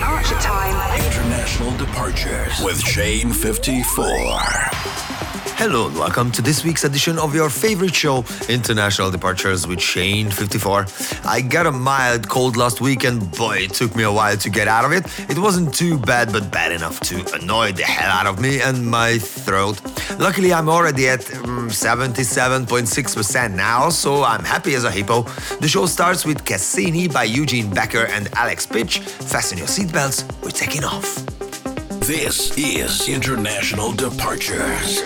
time. International departures with Shane 54. Hello and welcome to this week's edition of your favorite show, International Departures with Shane 54. I got a mild cold last week and boy, it took me a while to get out of it. It wasn't too bad, but bad enough to annoy the hell out of me and my throat. Luckily, I'm already at um, 77.6% now, so I'm happy as a hippo. The show starts with Cassini by Eugene Becker and Alex Pich. Fasten your seatbelts, we're taking off. This is International Departures.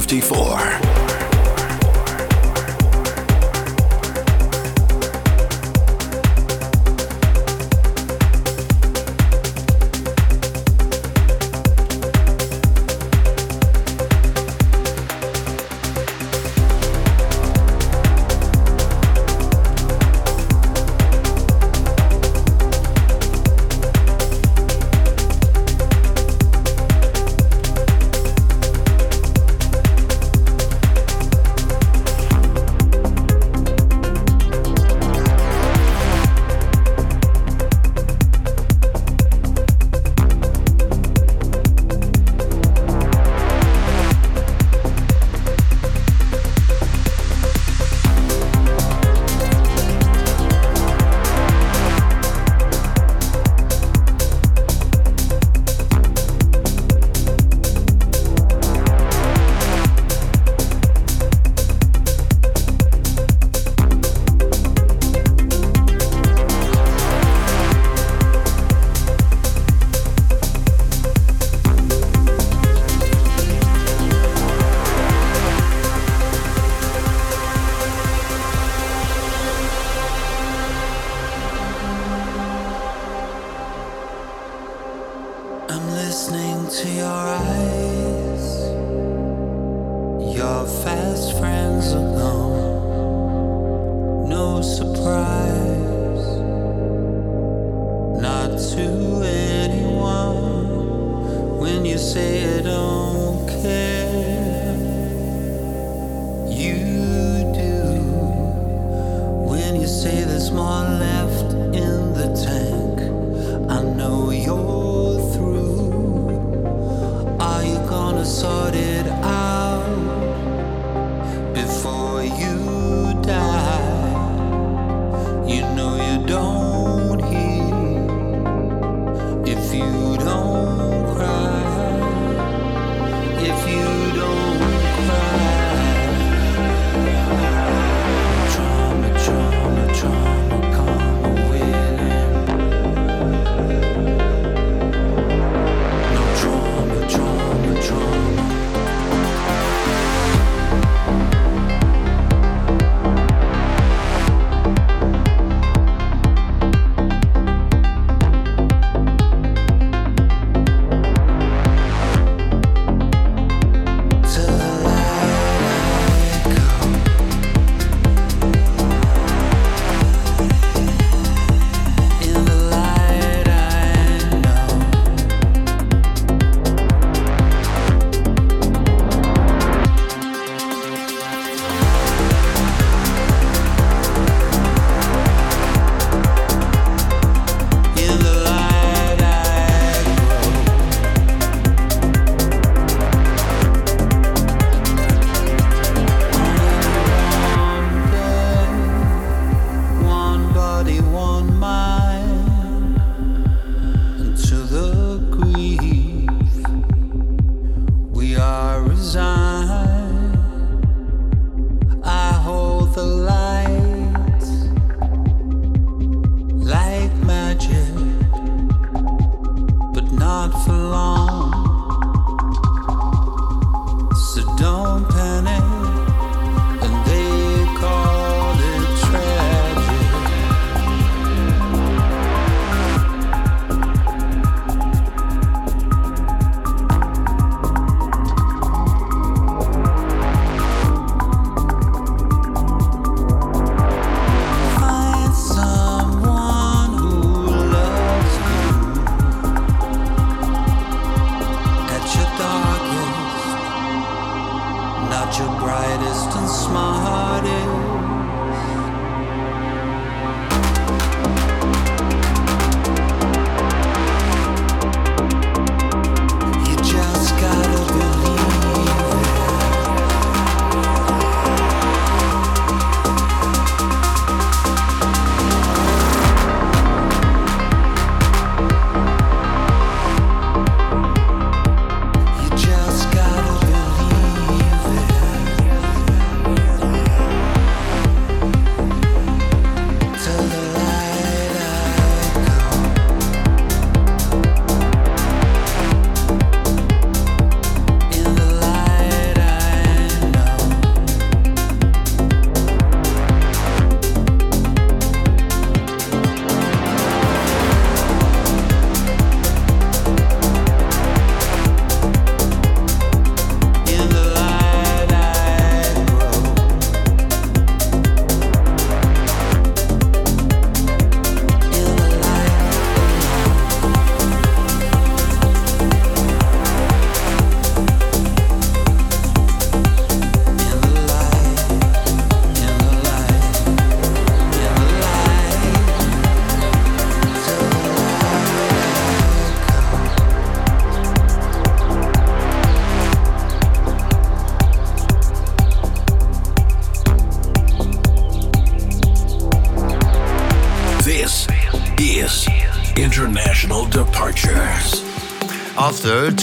54.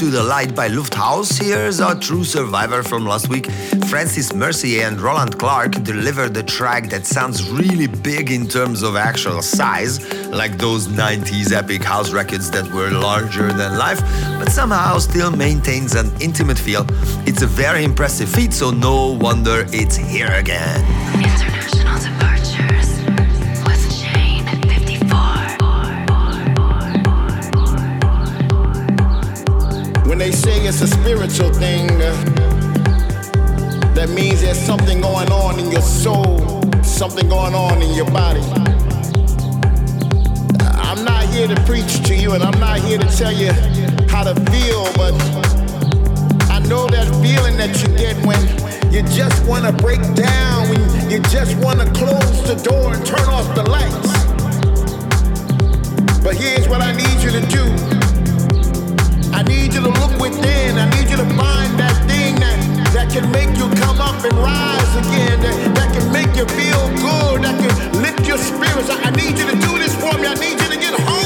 To the Light by Lufthaus, here's a true survivor from last week. Francis Mercier and Roland Clark delivered a track that sounds really big in terms of actual size, like those 90s epic house records that were larger than life, but somehow still maintains an intimate feel. It's a very impressive feat, so no wonder it's here again. It's a spiritual thing, that means there's something going on in your soul, something going on in your body. I'm not here to preach to you and I'm not here to tell you how to feel, but I know that feeling that you get when you just want to break down, when you just want to close the door and turn off the lights. But here's what I need you to do. I need you to look within. I need you to find that thing that, that can make you come up and rise again, that, that can make you feel good, that can lift your spirits. I, I need you to do this for me. I need you to get holy.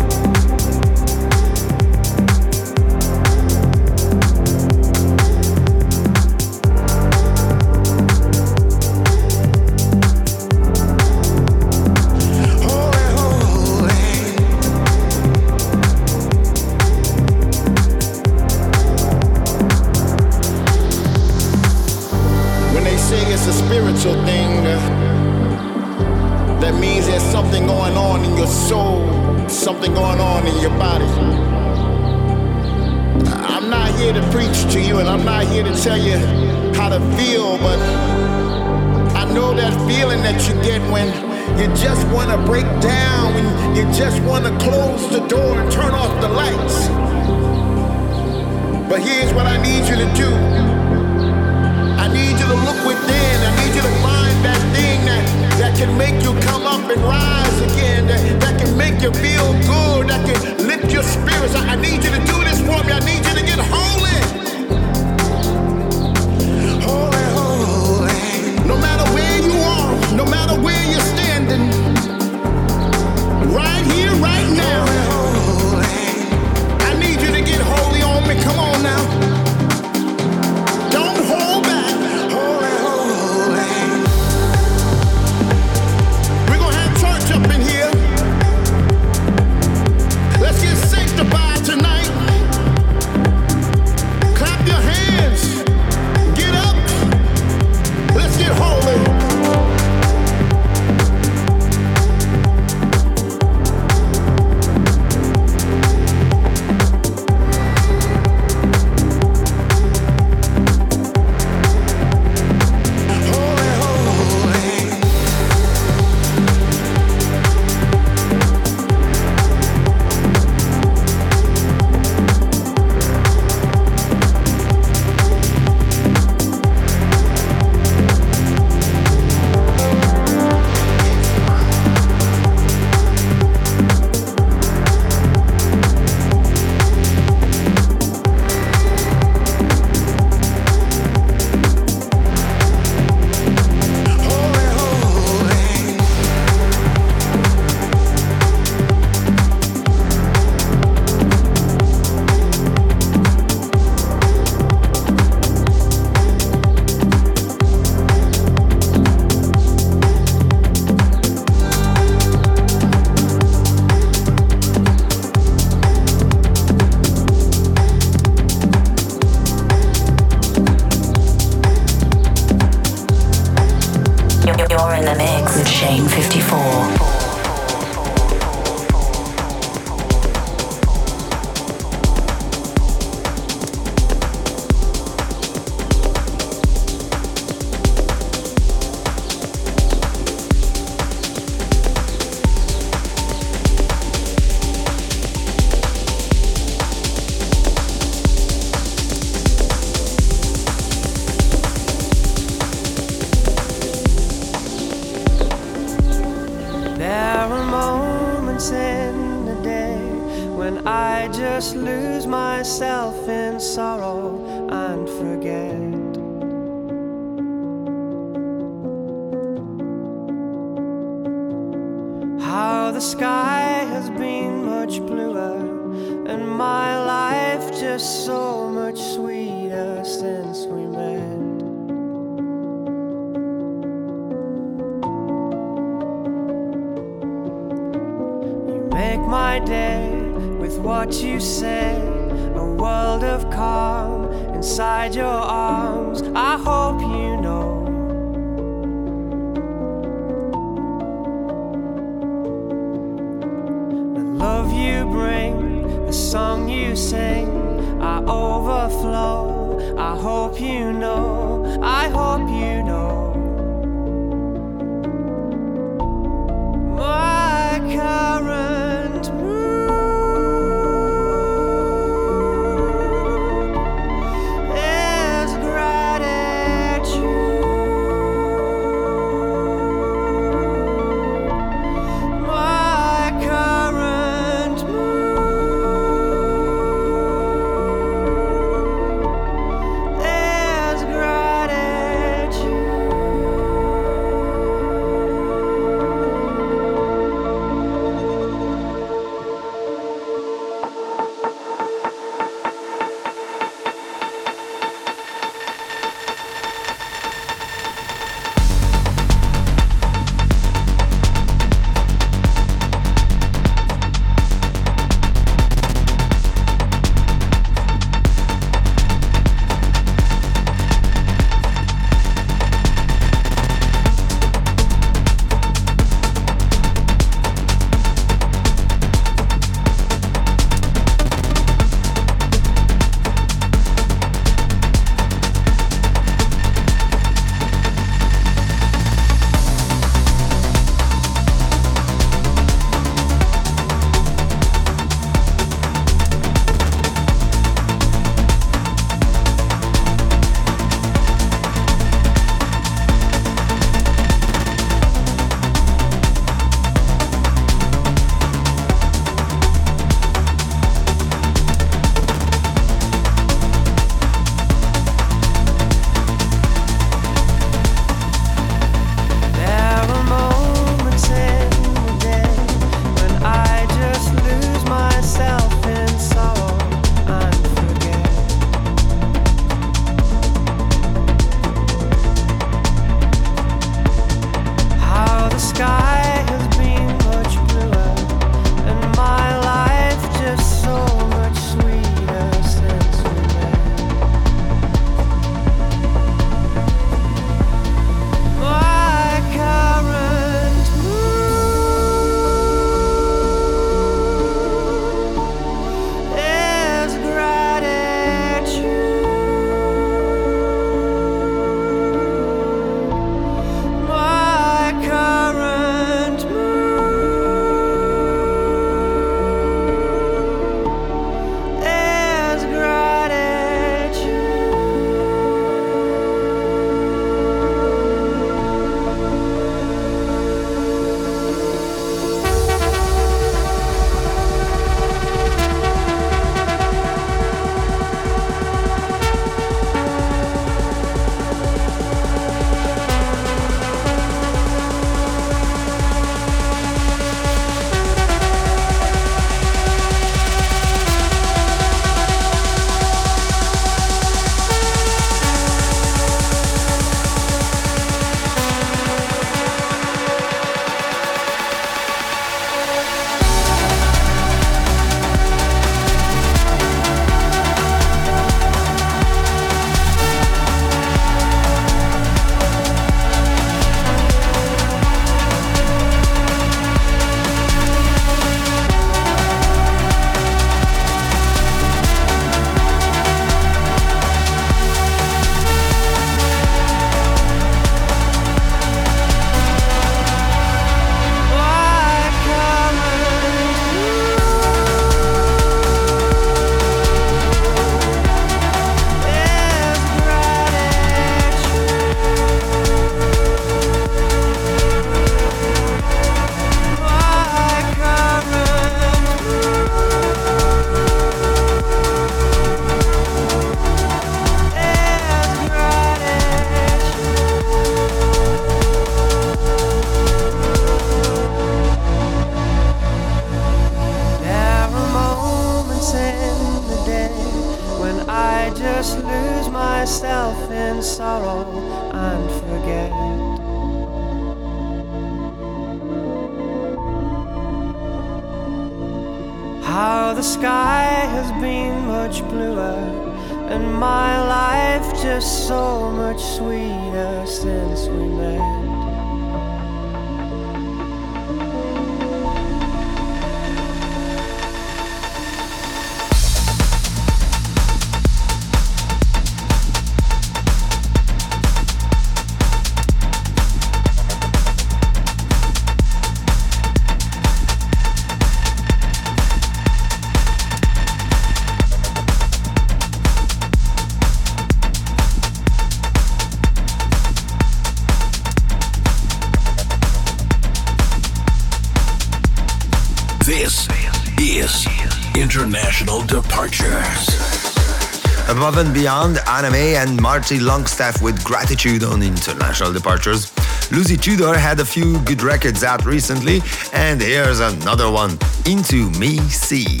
Beyond, anamé and Marty Longstaff with Gratitude on International Departures. Luzi Tudor had a few good records out recently, and here's another one, Into Me See.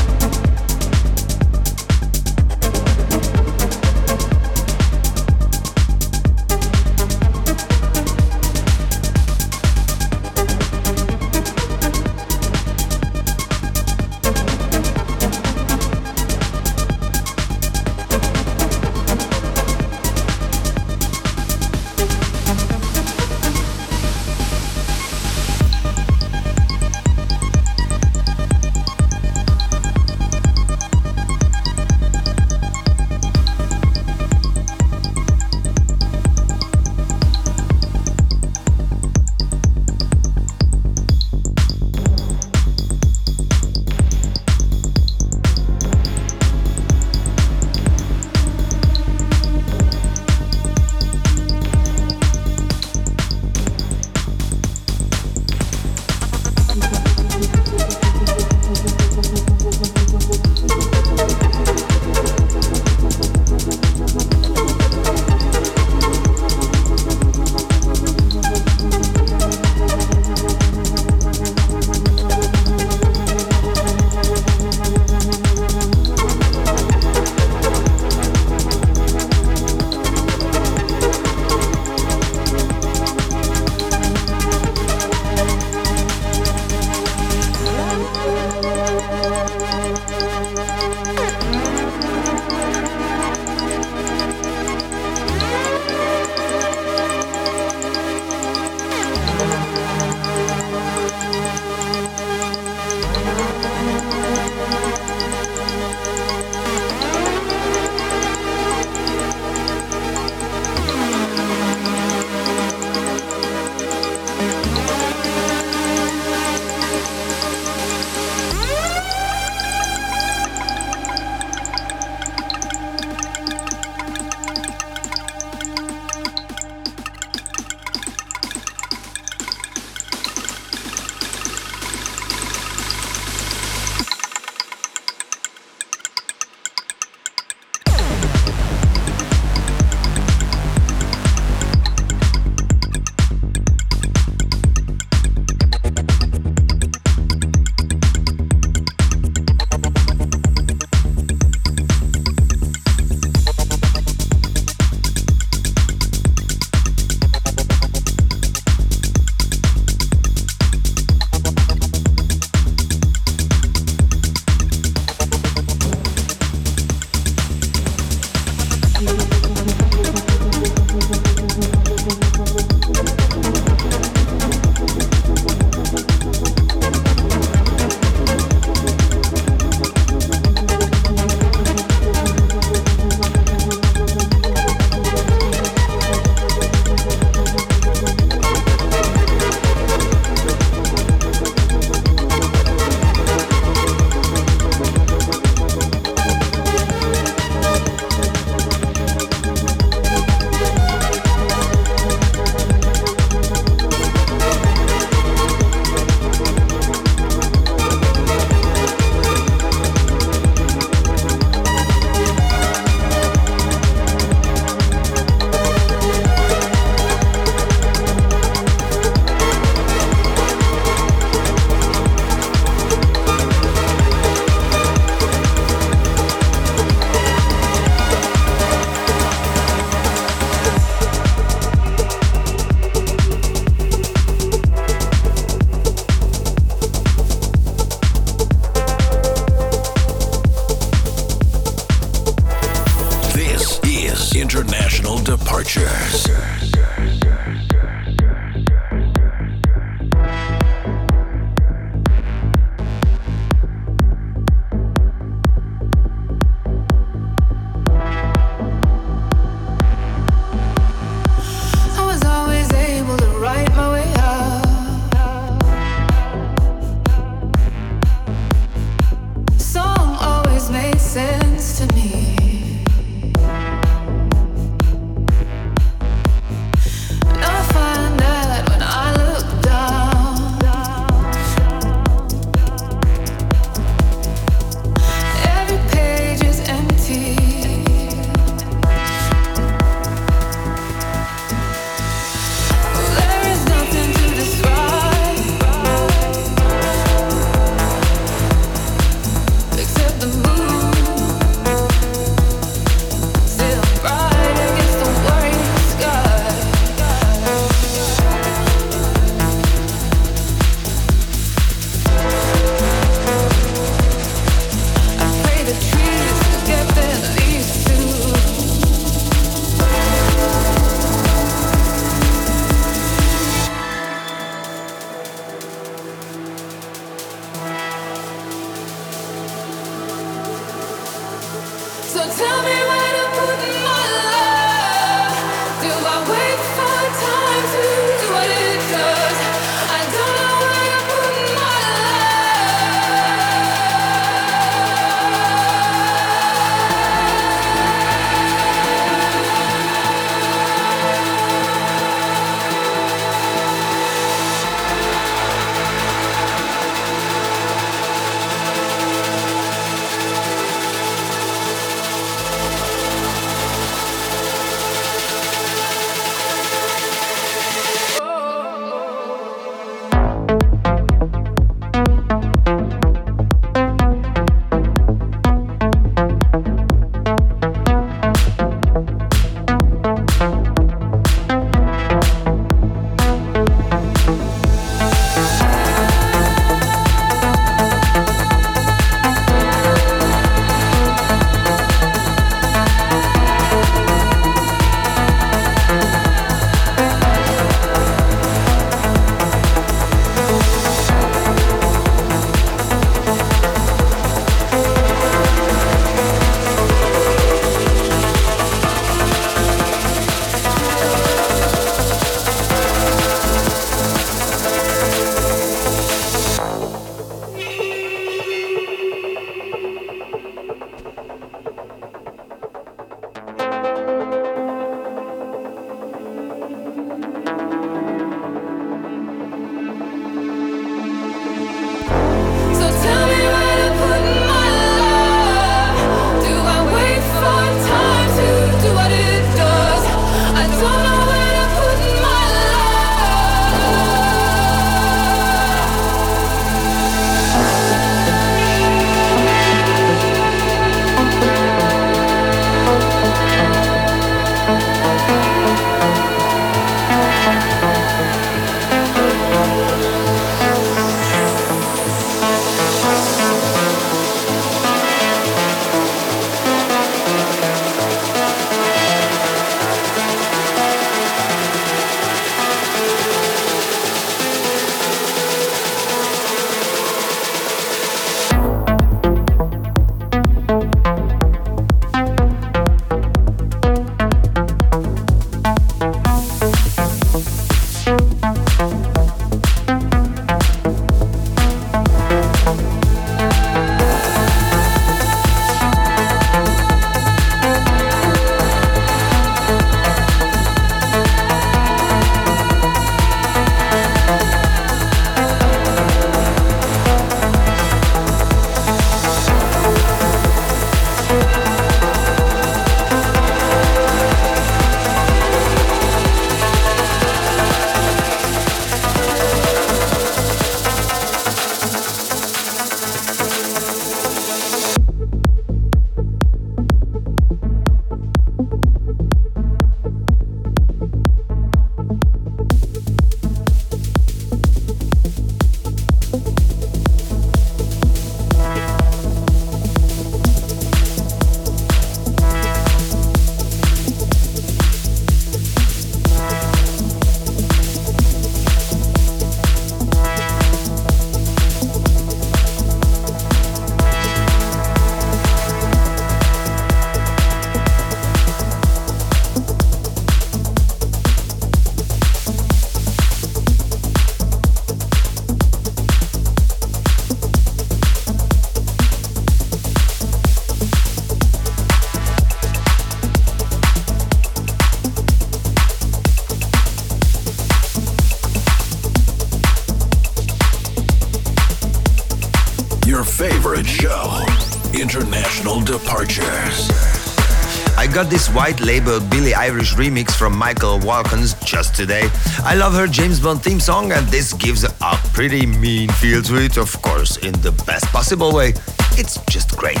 White label Billie Eilish remix from Michael Walkens just today. I love her James Bond theme song, and this gives a pretty mean feel to it, of course, in the best possible way. It's just great.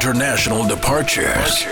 International departures.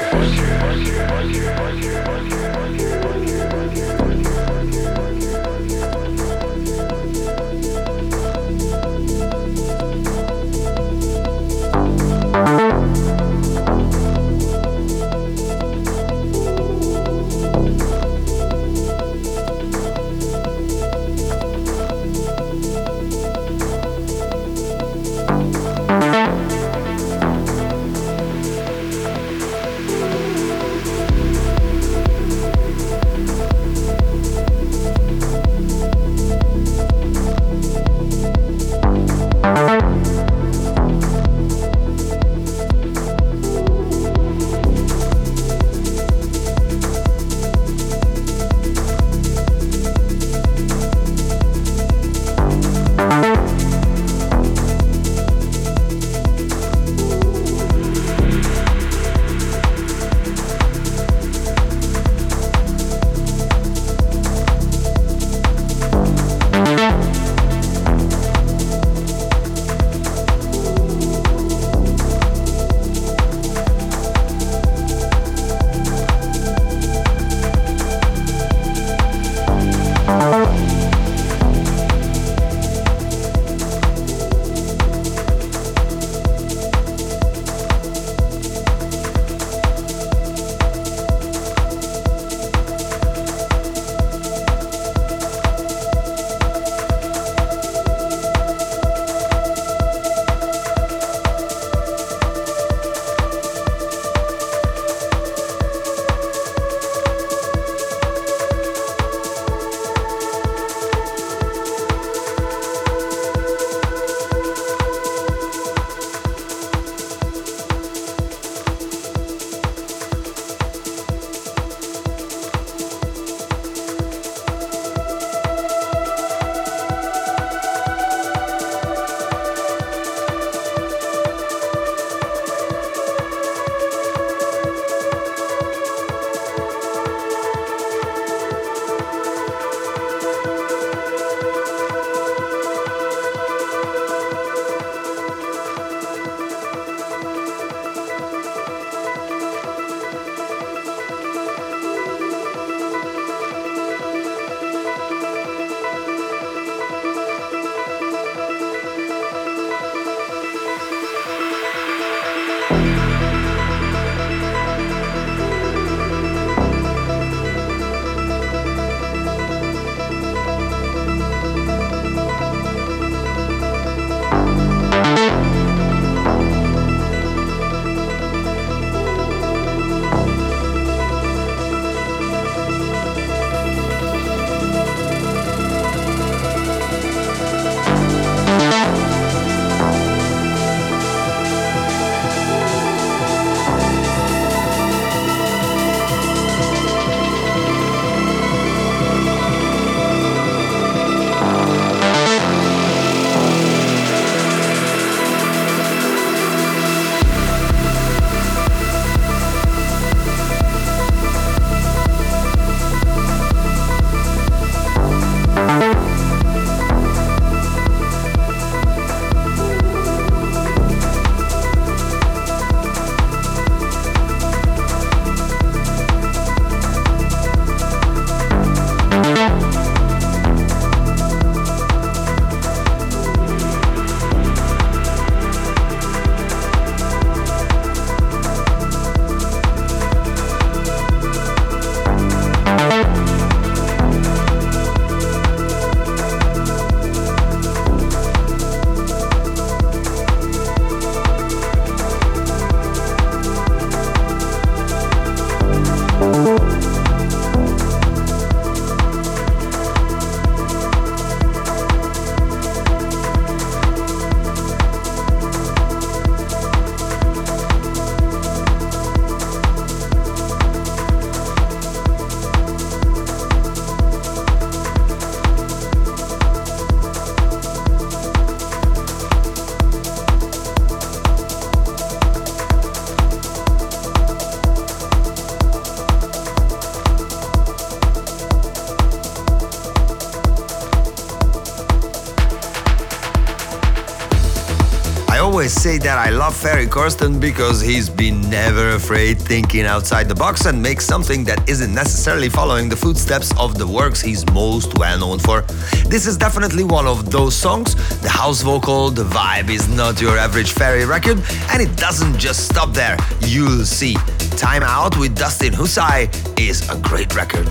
That I love Ferry Corsten because he's been never afraid thinking outside the box and make something that isn't necessarily following the footsteps of the works he's most well known for. This is definitely one of those songs. The house vocal, the vibe is not your average Ferry record, and it doesn't just stop there. You'll see. Time Out with Dustin Husain is a great record.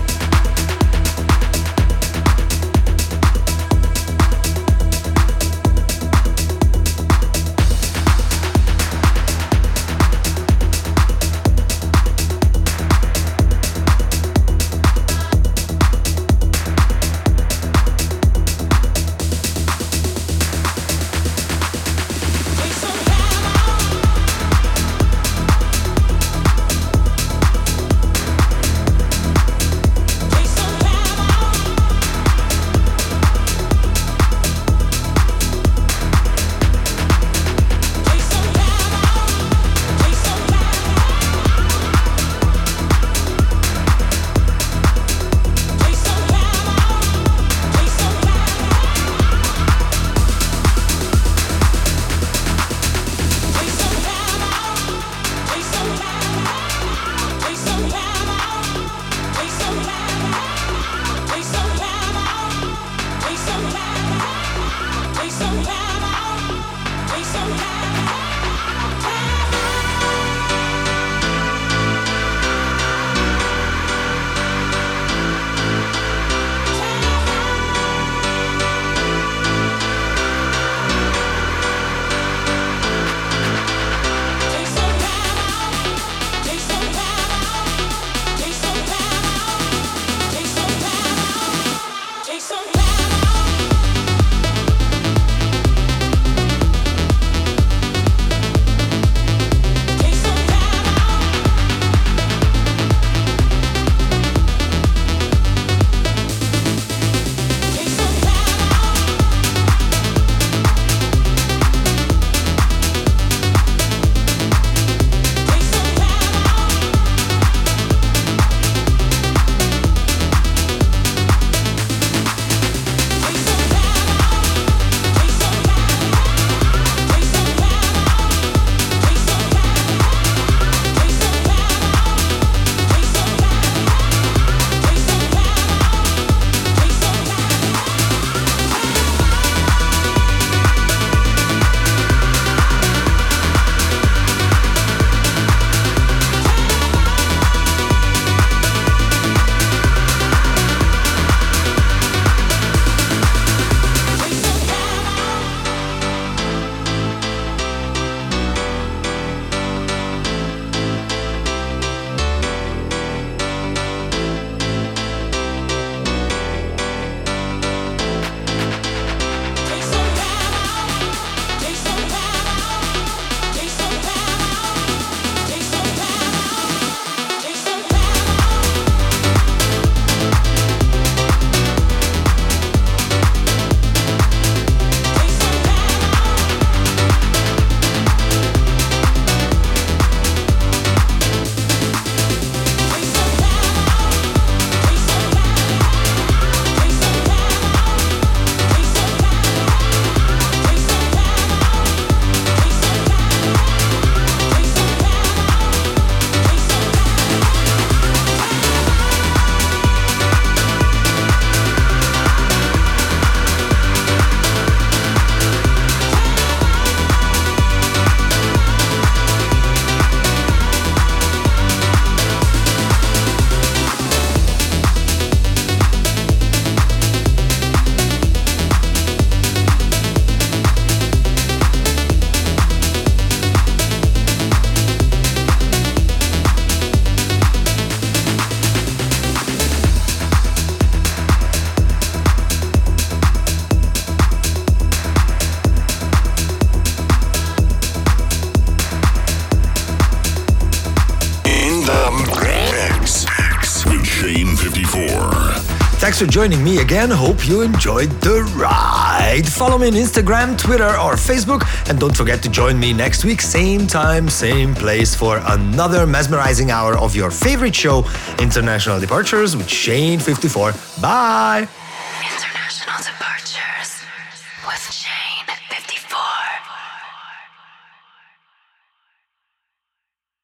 Thanks for joining me again. Hope you enjoyed the ride. Follow me on Instagram, Twitter, or Facebook. And don't forget to join me next week, same time, same place, for another mesmerizing hour of your favorite show, International Departures with Shane54. Bye.